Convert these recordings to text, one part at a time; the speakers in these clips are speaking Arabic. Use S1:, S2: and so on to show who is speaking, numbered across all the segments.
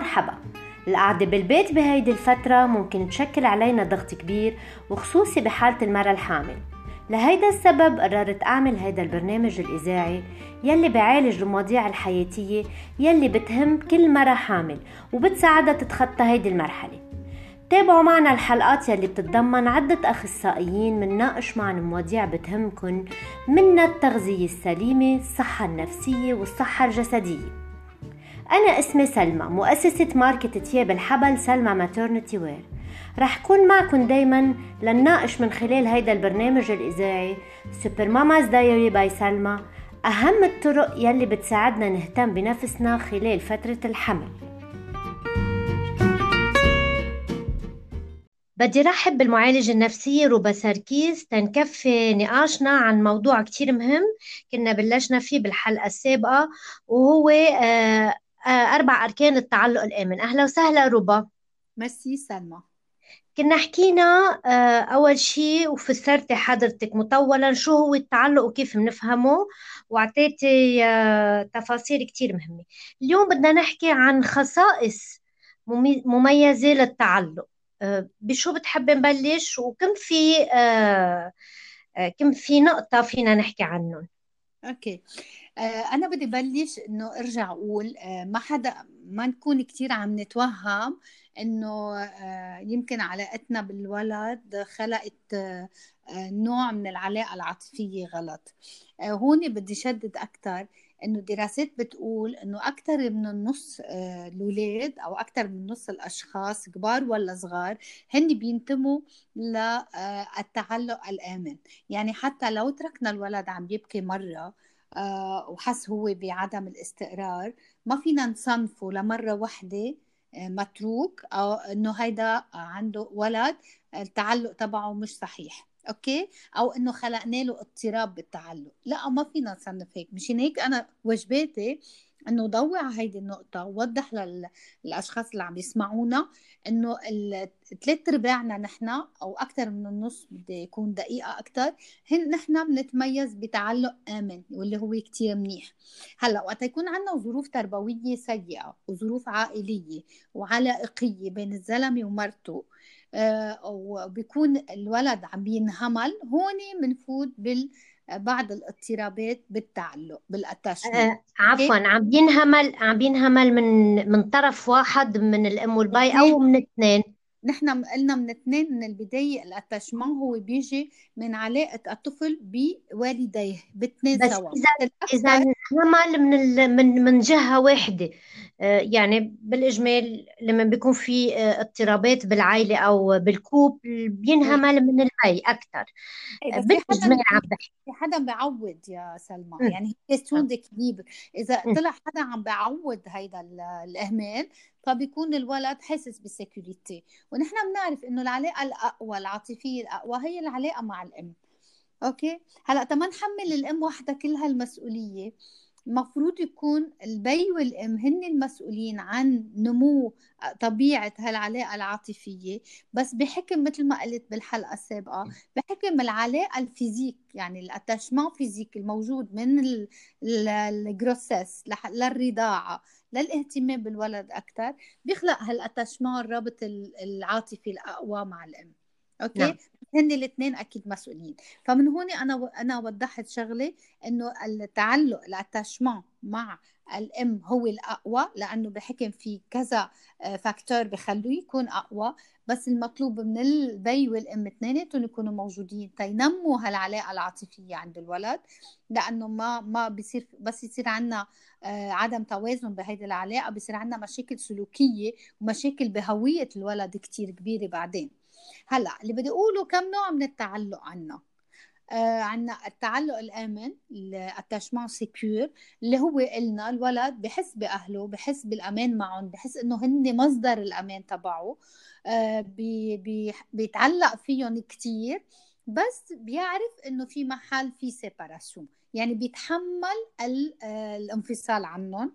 S1: مرحبا. القعدة بالبيت بهيدي الفترة ممكن تشكل علينا ضغط كبير وخصوصي بحالة المرأة الحامل. لهيدا السبب قررت أعمل هيدا البرنامج الإذاعي يلي بعالج المواضيع الحياتية يلي بتهم كل مرة حامل وبتساعدها تتخطى هيدي المرحلة. تابعوا معنا الحلقات يلي بتتضمن عدة أخصائيين منناقش معنا مواضيع بتهمكن منها التغذية السليمة الصحة النفسية والصحة الجسدية. أنا اسمي سلمى مؤسسة ماركة تياب الحبل سلمى maternity wear رح كون معكم دايما لنناقش من خلال هيدا البرنامج الإذاعي Super Mama's Diary by سلمى أهم الطرق يلي بتساعدنا نهتم بنفسنا خلال فترة الحمل. بدي رحب بالمعالجة النفسية روبا ساركيز تنكفّي نقاشنا عن موضوع كتير مهم كنا بلشنا فيه بالحلقة السابقة وهو آه، أربع أركان التعلق الآمن. أهلا وسهلا روبا
S2: ميرسي سلمى.
S1: كنا حكينا آه، أول شيء وفسرتي حضرتك مطولا شو هو التعلق وكيف بنفهمه وأعطيتي تفاصيل كتير مهمة. اليوم بدنا نحكي عن خصائص مميزة للتعلق. آه، بشو بتحب نبلش؟ وكم في آه، آه، كم في نقطة فينا نحكي عنهم؟
S2: أوكي. أنا بدي بلش إنه أرجع أقول ما حدا ما نكون كثير عم نتوهم إنه يمكن علاقتنا بالولد خلقت نوع من العلاقة العاطفية غلط. هون بدي شدد أكثر إنه دراسات بتقول إنه أكثر من النص آه، الأولاد أو أكثر من نص الأشخاص كبار ولا صغار هن بينتموا للتعلق الآمن. يعني حتى لو تركنا الولد عم يبكي مرة آه، وحس هو بعدم الاستقرار. ما فينا نصنفه لمرة واحدة آه، متروك أو إنه هيدا عنده ولد التعلق تبعه مش صحيح أوكي؟ أو إنه خلقنا له اضطراب بالتعلق. لا ما فينا نصنف هيك. مشان هيك أنا وجباتي إنه ضوي على هيدي النقطة ووضح للأشخاص اللي عم يسمعونا إنه ثلاث ارباعنا نحن أو أكثر من النص بدي يكون دقيقة أكثر هن نحن بنتميز بتعلق آمن واللي هو كتير منيح. هلأ وقت يكون عندنا ظروف تربوية سيئة وظروف عائلية وعلائقية بين الزلمة ومرته آه، وبيكون الولد عم ينهمل هون بنفوت بال بعض الاضطرابات بالتعلق بالاتاشمنت
S1: آه عفوا عم ينهمل عم ينهمل من من طرف واحد من الام والبي أو من اثنين.
S2: نحن قلنا من اثنين من البداية ال attachement هو بيجي من علاقة الطفل بوالديه باثنين سوا.
S1: إذا إذا انهمل من من من جهة واحدة. آه، يعني بالإجمال لما بيكون في آه، اضطرابات بالعائلة أو بال couple بينهمل من المي أكثر
S2: إيه، بالإجمال عم بحكي. في حدا بعوض يا سلمى. يعني هي question d'équilibre إذا طلع حدا عم بعوض هيدا الإهمال فبيكون الولد حاسس بال security ونحن بنعرف إنه العلاقة الأقوى العاطفية الأقوى هي العلاقة مع الأم. أوكي؟ هلأ تما نحمل الأم وحدها كل هالمسؤوليه المفروض يكون البي والإم هن المسؤولين عن نمو طبيعة هالعلاقة العاطفية بس بحكم مثل ما قلت بالحلقة السابقة بحكم العلاقة ال physique يعني ال attachement physique الموجود من ال grossesse للرضاعة للاهتمام بالولد أكثر بيخلق هال attachement الرابط العاطفي الأقوى مع الإم. أوكي؟ نعم. هن الاثنين أكيد مسؤولين. فمن هون أنا أنا وضحت شغلة إنه التعلق ال attachement مع الأم هو الأقوى لأنه بحكم في كذا facteur آه، بخلوه يكون أقوى. بس المطلوب من البي والأم اثنيناتهم يكونوا موجودين تينموا هالعلاقة العاطفية عند الولد. لأنه ما ما بصير بس يصير عندنا آه، عدم توازن بهيدي العلاقة بصير عندنا مشاكل سلوكية ومشاكل بهوية الولد كتير كبيرة بعدين. هلا اللي بدي أقوله كم نوع من التعلق عنا؟ آه عنا التعلق الآمن ال attachement sécure اللي هو قلنا الولد بحس بأهله بحس بالأمان معهم بحس إنه هن مصدر الأمان تبعه. آه بي بي بيتعلق فيهم كثير بس بيعرف إنه في محل في séparation يعني بيتحمل آه، الانفصال عنهم.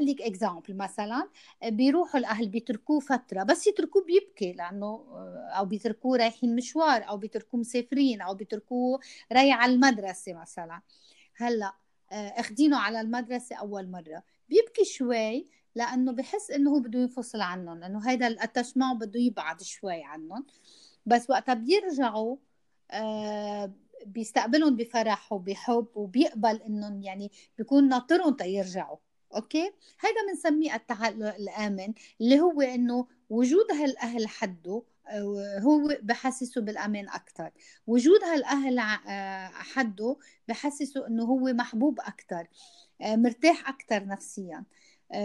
S2: لك exemple مثلا بيروحوا الأهل بيتركوه فترة بس يتركوه بيبكي لأنه آه، أو بيتركوه رايحين مشوار أو بيتركوه مسافرين أو بيتركوه رايح على المدرسة مثلا. هلأ آه، أخدينه على المدرسة أول مرة. بيبكي شوي لأنه بحس إنه هو بده ينفصل عنهم لأنه هيدا ال attachement بده يبعد شوي عنهم. بس وقتها بيرجعوا آه بيستقبلهم بفرح وبحب وبيقبل إنهم يعني بيكون ناطرهم تيرجعوا أوكي؟ هيدا بنسميه التعلق الآمن اللي هو إنه وجود هالأهل حده آه، هو بحسسه بالأمان أكثر وجود هالأهل آه، حده بحسسه إنه هو محبوب أكثر آه، مرتاح أكثر نفسيا.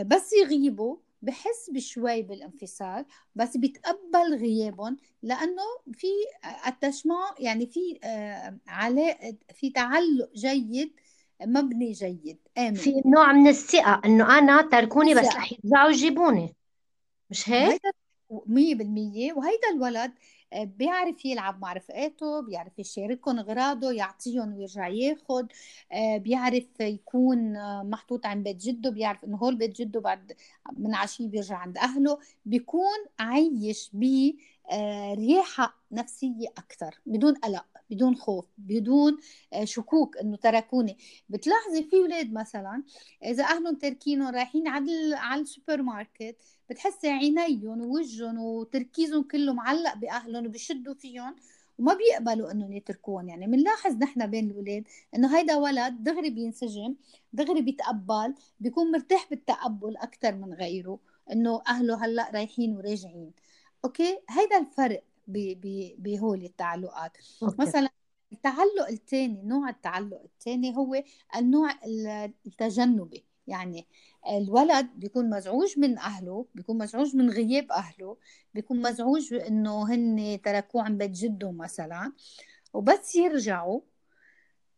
S2: بس يغيبوا بحس بشوي بالانفصال بس بيتقبل غيابهم لأنه في اتشمون يعني في علاقة في تعلق جيد مبني جيد.
S1: آمن في نوع من الثقة إنه أنا تركوني بس رح يرجعوا يجيبوني مش هيك؟
S2: مية بالمية. وهيدا الولد آه، بيعرف يلعب مع رفقاته بيعرف يشاركهم أغراضه يعطيهم ويرجع ياخد آه، بيعرف يكون آه، محطوط عند بيت جده بيعرف إنه هول بيت جده بعد من عشية بيرجع عند أهله. بيكون عايش برياحه نفسية أكثر بدون قلق. بدون خوف بدون شكوك إنه تركوني. بتلاحظي في أولاد مثلا إذا أهلهم تركينهم رايحين على على السوبر ماركت بتحسي عينيهم ووجههم وتركيزهم كله معلق بأهلهم وبيشدوا فيهم وما بيقبلوا إنهم يتركوهم. يعني بنلاحظ نحن بين الاولاد إنه هيدا ولد دغري بينسجم دغري بيتقبل بيكون مرتاح بالتقبل أكثر من غيره إنه أهله هلأ رايحين وراجعين. أوكي؟ هيدا الفرق. بهول التعلقات أوكي. مثلا التعلق الثاني نوع التعلق الثاني هو النوع التجنبي. يعني الولد بيكون مزعوج من أهله بيكون مزعوج من غياب أهله بيكون مزعوج إنه هن تركوه عند بيت جده مثلا وبس يرجعوا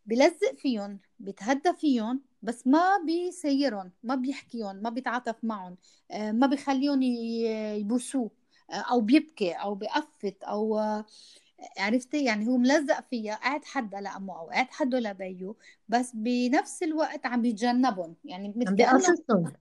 S2: بلزق فيهم بيتهدى فيهم بس ما بيسيرهم ما بيحكيهم ما بيتعاطف معهم آه، ما بيخليهم يبوسوه. أو بيبكي أو بيقفت أو عرفتي؟ يعني هو ملزق فيها قاعد حدا لامه أو قاعد حدا لبيه بس بنفس الوقت عم بيتجنبهم. يعني
S1: عم بيقصصهم.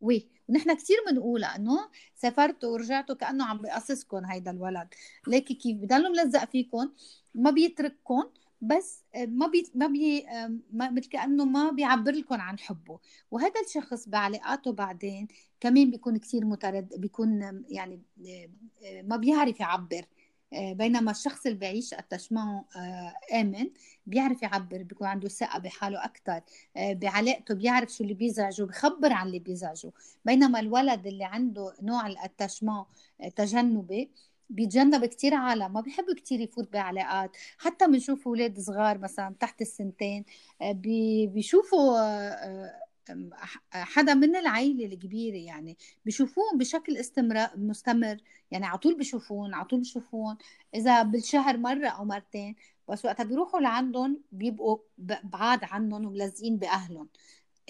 S2: وي ونحن كثير بنقولها إنه سافرتوا ورجعتوا كأنه عم بقصصكم هيدا الولد. ليكي كيف؟ بضل ملزق فيكم ما بيترككم بس ما بي ما بي ما مثل كأنه ما بيعبر لكم عن حبه. وهذا الشخص بعلاقاته بعدين كمان بيكون كثير مترد بيكون يعني ما بيعرف يعبر. آه، بينما الشخص اللي بيعيش التشمع آه، آمن بيعرف يعبر بيكون عنده ثقة بحاله أكثر آه، بعلاقته بيعرف شو اللي بيزعجه بخبر عن اللي بيزعجه. بينما الولد اللي عنده نوع التشمع تجنبي بيتجنب كتير عالم. ما بيحب كتير يفوت بعلاقات. حتى بنشوف أولاد صغار مثلا تحت السنتين بيشوفوا حدا من العيلة الكبيرة يعني بشوفوهم بشكل استمرار مستمر. يعني على طول بشوفون على طول بشوفون. إذا بالشهر مرة أو مرتين بس وقتها بيروحوا لعندهم بيبقوا بعاد عنهم وملزقين بأهلهم.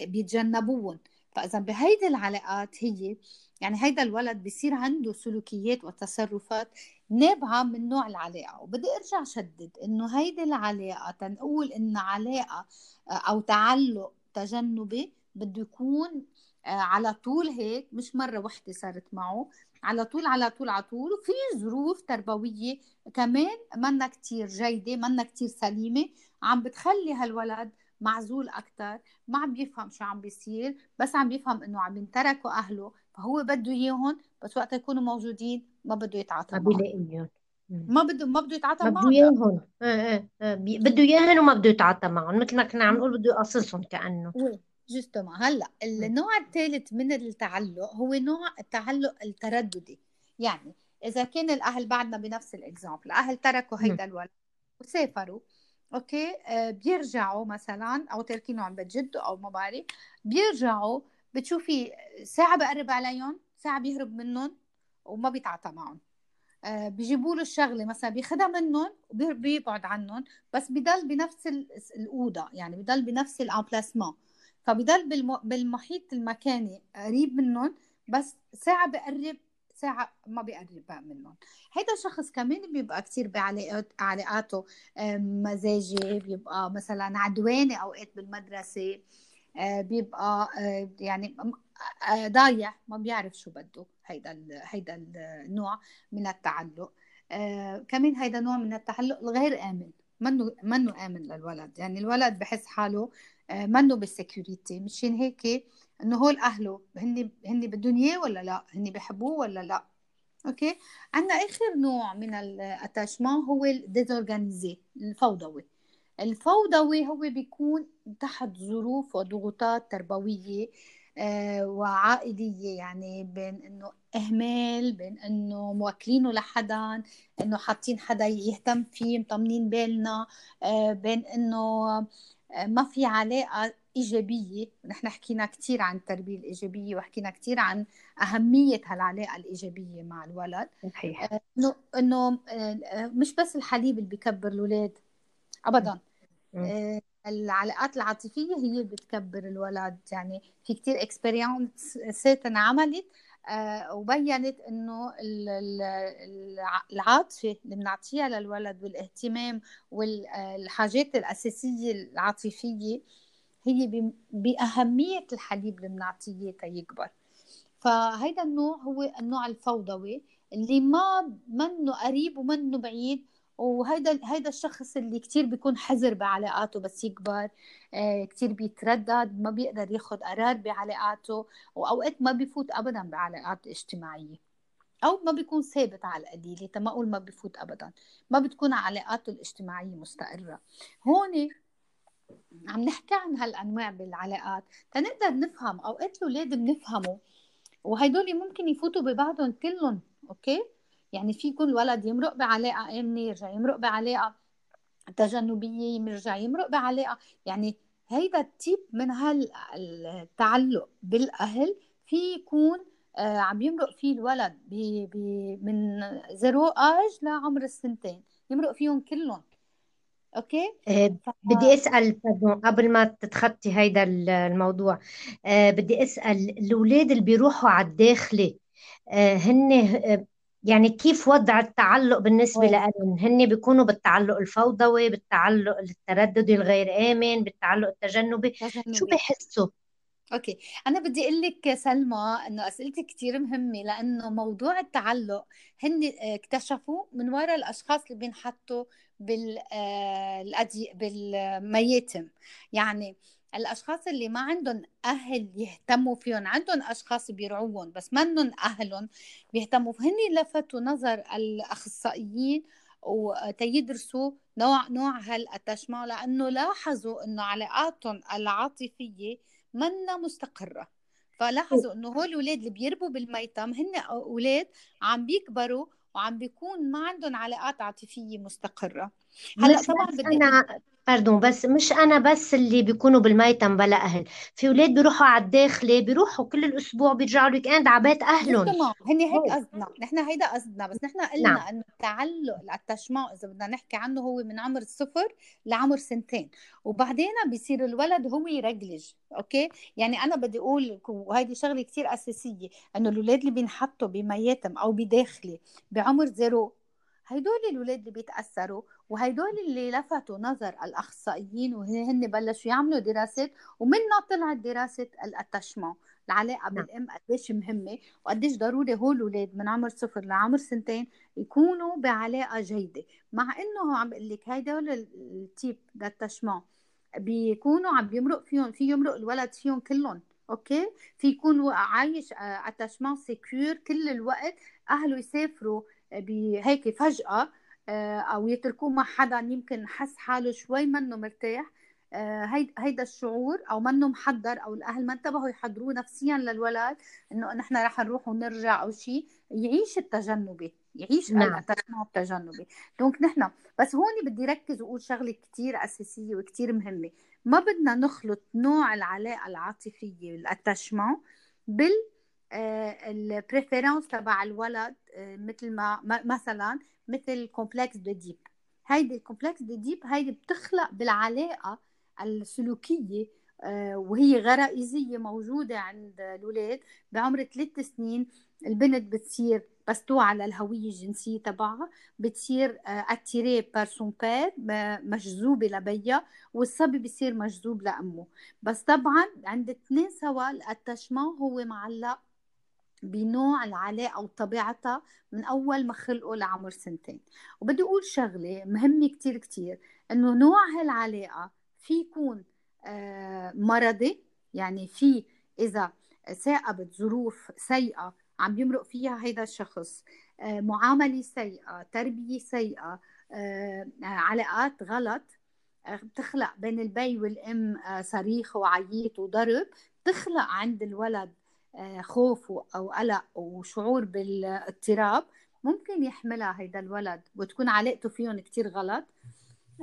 S2: بيتجنبوهم فإذا بهيدي العلاقات هي يعني هيدا الولد بصير عنده سلوكيات وتصرفات نابعة من نوع العلاقة. وبدي أرجع شدد إنه هيدي العلاقة تنقول إن علاقة أو تعلق تجنبي بده يكون آه، على طول هيك مش مرة وحدة صارت معه. على طول على طول على طول. وفي ظروف تربوية كمان منا كتير جيدة منا كتير سليمة. عم بتخلي هالولد معزول أكتر ما عم بيفهم شو عم بيصير بس عم بيفهم إنه عم ينتركوا أهله. فهو بده إياهم بس وقت يكونوا موجودين ما بده يتعاطى
S1: ما بيلاقيهم.
S2: ما بده ما بده يتعاطى
S1: معهم بده إياهم. إيه إيه بده إياهم وما بده يتعاطى معهم. مثل ما كنا عم نقول بده يقصصهم كأنه.
S2: justement هلأ النوع الثالث من التعلق هو نوع التعلق الترددي. يعني إذا كان الأهل بعدنا بنفس ال exemple الأهل تركوا هيدا الولد وسافروا أوكي؟ آه بيرجعوا مثلا أو تركينه عند بيت جده أو ما بعرف بيرجعوا بتشوفي ساعة بقرب عليهم ساعة بيهرب منهم وما بيتعاطى معهم. آه بيجيبوا له الشغلة مثلا بياخذها منهم وبيبعد عنهم بس بضل بنفس الأوضة يعني بضل بنفس الامبلاسمون فبضل بالمحيط المكاني قريب منهم بس ساعة بقرب ساعة ما بيقرب منهم هيدا الشخص كمان بيبقى كتير بعلاقاته مزاجي بيبقى مثلا عدواني أوقات بالمدرسة آه، بيبقى آه، يعني آه، ضايع ما بيعرف شو بده. هيدا هيدا النوع من التعلق. كمان هيدا نوع من التعلق الغير آمن. منه منه آمن للولد. يعني الولد بحس حاله منه بال security؟ مشان هيك إنه هول أهله هن هن بدهم اياه ولا لا؟ هن بحبوه ولا لا؟ أوكي؟ عندنا آخر نوع من ال attachement هو ال désorganisé الفوضوي. الفوضوي هو بيكون تحت ظروف وضغوطات تربوية آه، وعائلية يعني بين إنه إهمال بين إنه موكلينه لحدا إنه حاطين حدا يهتم فيه مطمنين بالنا آه، بين إنه آه، ما في علاقة إيجابية نحن حكينا كثير عن التربية الإيجابية وحكينا كثير عن أهمية هالعلاقة الإيجابية مع الولد. صحيح. إنه إنه مش بس الحليب اللي بيكبر الاولاد ابدا. العلاقات العاطفية هي اللي بتكبر الولد. يعني في كثير اكسبيرينس انعملت آه وبينت إنه العاطفة اللي بنعطيها للولد والاهتمام والحاجات الأساسية العاطفية هي بأهمية الحليب اللي بنعطيه تيكبر فهيدا النوع هو النوع الفوضوي اللي ما منه قريب ومنه بعيد وهيدا هيدا الشخص اللي كتير بيكون حذر بعلاقاته بس يكبر آه كتير بيتردد ما بيقدر ياخد قرار بعلاقاته وأوقات ما بيفوت ابدا بعلاقات اجتماعية. أو ما بيكون ثابت على القليله ما أقول ما بيفوت ابدا ما بتكون علاقاته الاجتماعية مستقرة. هون عم نحكي عن هالأنواع بالعلاقات. تنقدر نفهم أوقات الأولاد بنفهموا وهدول ممكن يفوتوا ببعضهم كلهم أوكي؟ يعني في يكون الولد يمرق بعلاقة امنه يرجع يمرق بعلاقة تجنبية يرجع يمرق بعلاقة. يعني هيدا ال type من هالتعلق بالأهل في يكون آه عم يمرق فيه الولد بي بي من zéro âge لعمر السنتين. يمرق فيهم كلهم. أوكي؟
S1: آه بدي أسأل قبل ما تتخطي هيدا الموضوع آه بدي أسأل الأولاد اللي بيروحوا على الداخلي هن يعني كيف وضع التعلق بالنسبة لهم هن بيكونوا بالتعلق الفوضوي بالتعلق الترددي الغير آمن بالتعلق التجنبي. شو بيحسوا
S2: أوكي. أنا بدي أقول لك سلمى إنه أسئلتك كثير مهمة لأنه موضوع التعلق هن اكتشفوا من وراء الأشخاص اللي بينحطوا بال آه، بالمياتم يعني الأشخاص اللي ما عندهم أهل يهتموا فيهم عندهم أشخاص بيرعوهم بس منهم أهلهم بيهتموا. فهن لفتوا نظر الأخصائيين وتيدرسوا نوع نوع هالاتشمون لأنه لاحظوا إنه علاقاتهم العاطفية منا مستقرة. فلاحظوا إنه هول الاولاد اللي بيربوا بالميتم هن أولاد عم بيكبروا وعم بيكون ما عندهم علاقات عاطفية مستقرة.
S1: هلأ طبعا بدي pardon بس مش أنا بس اللي بيكونوا بالميتم بلا أهل. في أولاد بيروحوا على الداخلي بيروحوا كل الأسبوع بيرجعوا ال week-end على بيت اهلهم
S2: تمام هن هيك قصدنا. نحن هيدا قصدنا بس نحن قلنا نعم. إنه التعلق ال attachement إذا بدنا نحكي عنه هو من عمر الصفر لعمر سنتين. وبعدين بيصير الولد هو يرجلج أوكي؟ يعني أنا بدي أقول وهيدي شغلة كثير أساسية إنه الأولاد اللي بينحطوا بمياتم أو بداخلي بعمر zéro هدول الولاد اللي بيتأثروا وهدول اللي لفتوا نظر الأخصائيين وهن بلشوا يعملوا دراسات ومنها طلعت دراسة ال attachement العلاقة نعم. بالأم قديش مهمة وقديش ضروري هول الاولاد من عمر صفر لعمر سنتين يكونوا بعلاقة جيدة مع إنه عم بقول لك هدول ال type ال attachement بيكونوا عم بيمرق فيهم في يمرق الولد فيهم كلهم okay في يكون عايش attachement sécure كل الوقت أهله يسافروا بهيك فجأة آه، أو يتركوه مع حدا يمكن حس حاله شوي منه مرتاح آه، هيدا الشعور أو منه محضر أو الأهل ما انتبهوا يحضروه نفسيا للولد إنه نحن رح نروح ونرجع أو شيء يعيش التجنبي يعيش نعم. التجنب التجنبي donc نحن بس هون بدي ركز وأقول شغلة كثير أساسية وكثير مهمة ما بدنا نخلط نوع العلاقة العاطفية ال attachement بال ال préférence تبع الولد آه، مثل ما مثلا مثل complexe d'Œdipe هيدي ال complexe d'Œdipe هيدي بتخلق بالعلاقة السلوكية آه، وهي غرائزية موجودة عند الاولاد بعمر ثلاث سنين. البنت بتصير بس توعى للهوية الجنسية تبعها بتصير attirée par son père مجذوبة لبيها والصبي بصير مجذوب لأمه. بس طبعا عند اثنين سوا الاتشمون هو معلق بنوع العلاقة وطبيعتها من أول ما خلقوا لعمر سنتين. وبدي أقول شغلة مهمة كتير كتير إنه نوع هالعلاقة في يكون آه، مرضي يعني في إذا ثاقبت ظروف سيئة عم يمرق فيها هيدا الشخص آه، معاملة سيئة تربية سيئة آه، علاقات غلط بتخلق بين البي والأم صريخ وعييط وضرب بتخلق عند الولد خوف أو قلق وشعور بالاضطراب ممكن يحملها هيدا الولد وتكون علاقته فيهم كتير غلط.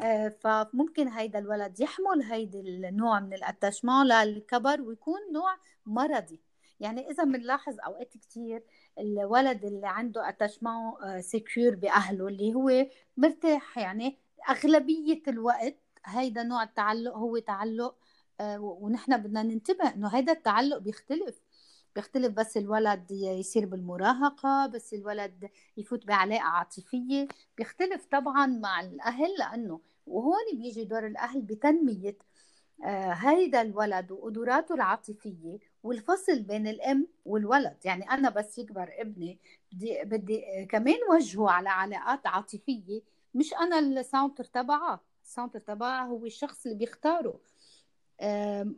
S2: آه، فممكن هيدا الولد يحمل هيدا النوع من الاتاشمون للكبر ويكون نوع مرضي. يعني إذا بنلاحظ أوقات كثير الولد اللي عنده attachement sécure بأهله اللي هو مرتاح. يعني أغلبية الوقت هيدا نوع التعلق هو تعلق آه، ونحن بدنا ننتبه إنه هيدا التعلق بيختلف بيختلف بس الولد يصير بالمراهقة بس الولد يفوت بعلاقة عاطفية. بيختلف طبعا مع الأهل لأنه وهون بيجي دور الأهل بتنمية آه هيدا الولد وقدراته العاطفية والفصل بين الأم والولد. يعني أنا بس يكبر ابني بدي, بدي كمان وجهه على علاقات عاطفية مش أنا ال centre تبعه. ال centre تبعه هو الشخص اللي بيختاره.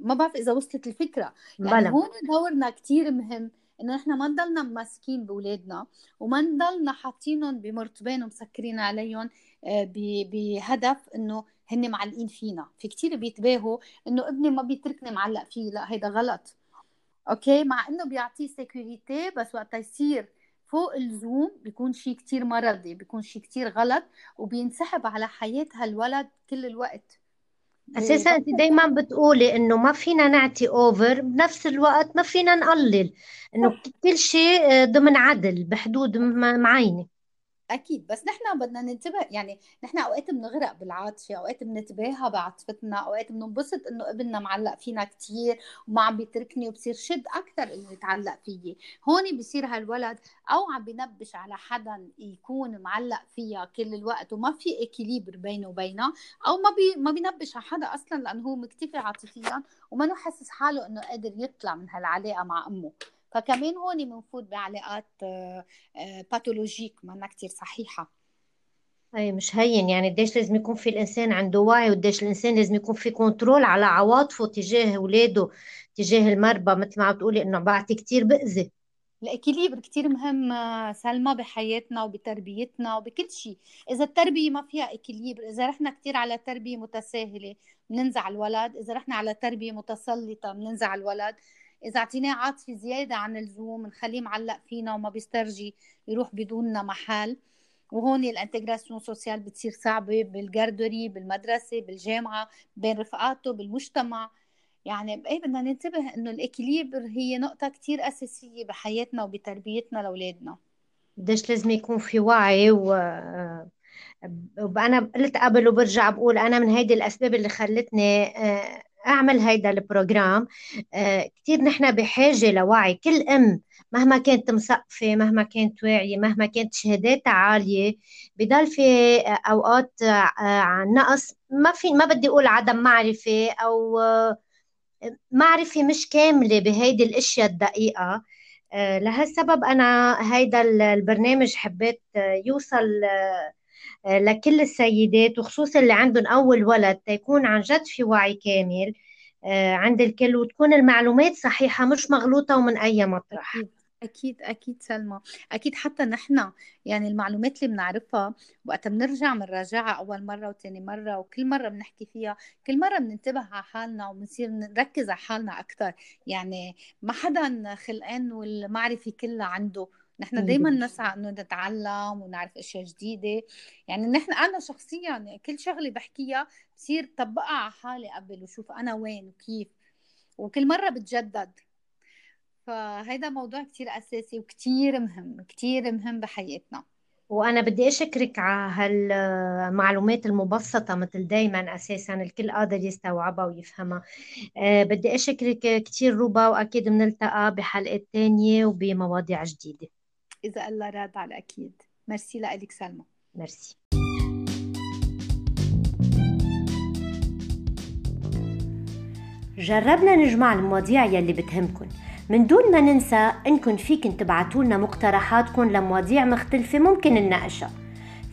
S2: ما بعرف إذا وصلت الفكرة. يعني بلا. هون دورنا كتير مهم إنه نحن ما نضلنا ماسكين بأولادنا وما نضلنا حاطينهم بمرتبين ومسكرين عليهم آه، بهدف إنه هن معلقين فينا. في كتير بيتباهوا إنه ابني ما بيتركني معلق فيه. لا هيدا غلط. okay؟ مع إنه بيعطيه sécurité بس وقت يصير فوق اللزوم بيكون شيء كتير مرضي بيكون شيء كتير غلط وبينسحب على حياة هالولد كل الوقت.
S1: أساسا انت دائما بتقولي إنه ما فينا نعطي over بنفس الوقت ما فينا نقلل إنه كل شيء آه، ضمن عدل بحدود معينه
S2: أكيد بس نحن بدنا ننتبه يعني نحن أوقات بنغرق بالعاطفة أوقات بنتباهى بعاطفتنا أوقات بننبسط إنه ابننا معلق فينا كثير وما عم بيتركني وبصير شد أكثر إنه يتعلق فيي. هون بصير هالولد أو عم بنبش على حدا يكون معلق فيها كل الوقت وما في اكيليبر بينه وبينها أو ما بي ما بينبش على حدا أصلا لأنه هو مكتفي عاطفيا وما حاسس حاله إنه قادر يطلع من هالعلاقة مع أمه. فكمان هون بنفوت بعلاقات pathologiques آه، منا كتير صحيحة.
S1: اي مش هين يعني قديش لازم يكون في الإنسان عنده وعي وقديش الإنسان لازم يكون في control على عواطفه تجاه اولاده تجاه المربى. مثل ما عم تقولي إنه بعتي كتير بأذي.
S2: ال équilibre كتير مهم آه، سلمى بحياتنا وبتربيتنا وبكل شيء. إذا التربية ما فيها équilibre إذا رحنا كتير على تربية متساهلة بننزع الولد. إذا رحنا على تربية متسلطة بننزع الولد. إذا اعطيناه عاطفه زيادة عن اللزوم نخليه معلق فينا وما بيسترجي يروح بدوننا محل. وهون ال intégration sociale بتصير صعبة بال garderie بالمدرسة بالجامعة بين رفقاته بالمجتمع. يعني إيه بدنا ننتبه إنه ال équilibre هي نقطة كتير أساسية بحياتنا وبتربيتنا لأولادنا.
S1: قديش لازم يكون في وعي و وأنا قلت قبل وبرجع بقول أنا من هيدي الأسباب اللي خلتني آه، أعمل هيدا البروجرام آه كثير نحن بحاجة لوعي. كل أم مهما كانت مثقفة مهما كانت واعية مهما كانت شهاداتها عالية بضل في أوقات آه نقص. ما في ما بدي أقول عدم معرفة أو آه معرفة مش كاملة بهيدي الأشياء الدقيقة. لهالسبب أنا هيدا البرنامج حبيت يوصل لكل السيدات وخصوصا اللي عندهم أول ولد تيكون عن جد في وعي كامل آه، عند الكل وتكون المعلومات صحيحة مش مغلوطة ومن أي مطرح.
S2: أكيد. أكيد سلمى. أكيد حتى نحن يعني المعلومات اللي بنعرفها وقت بنرجع بنراجعها أول مرة وثاني مرة وكل مرة بنحكي فيها كل مرة بننتبه على حالنا وبنصير نركز على حالنا أكثر يعني ما حدا خلقان والمعرفة كلها عنده. نحن دائما نسعى إنه نتعلم ونعرف أشياء جديدة. يعني نحن أنا شخصيا كل شغلة بحكيها بصير طبقها على حالي قبل وشوف أنا وين وكيف وكل مرة بتجدد. فهيدا موضوع كتير أساسي وكتير مهم كتير مهم بحياتنا.
S1: وأنا بدي أشكرك على هالمعلومات المبسطة مثل دايما أساسا الكل قادر يستوعبها ويفهمها. أه بدي أشكرك كتير روبا وأكيد بنلتقى بحلقات تانية وبمواضيع جديدة.
S2: إذا الله راد على أكيد. ميرسي لك سلمى.
S1: ميرسي.
S3: جربنا نجمع المواضيع يلي بتهمكن. من دون ما ننسى انكم فيكن تبعتوا لنا مقترحاتكم لمواضيع مختلفة ممكن نناقشها.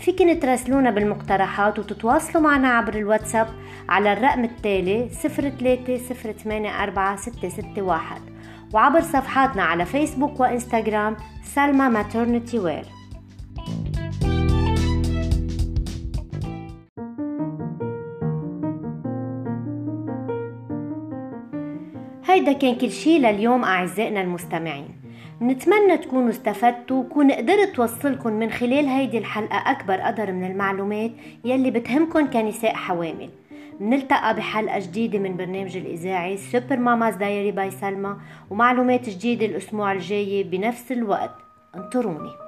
S1: فيكن تراسلونا بالمقترحات وتتواصلوا معنا عبر الواتساب على الرقم التالي 03 وعبر صفحاتنا على فيسبوك وإنستغرام سلمى ماترنتي وير هيدا كان كل شي لليوم أعزائنا المستمعين. نتمنى تكونوا استفدتوا وكون قدرت توصلكم من خلال هيدي الحلقة أكبر قدر من المعلومات يلي بتهمكن كنساء حوامل. نلتقى بحلقة جديدة من برنامج الإذاعي Super Mama's Diary by سلمى ومعلومات جديدة الأسبوع الجاي بنفس الوقت. انطروني.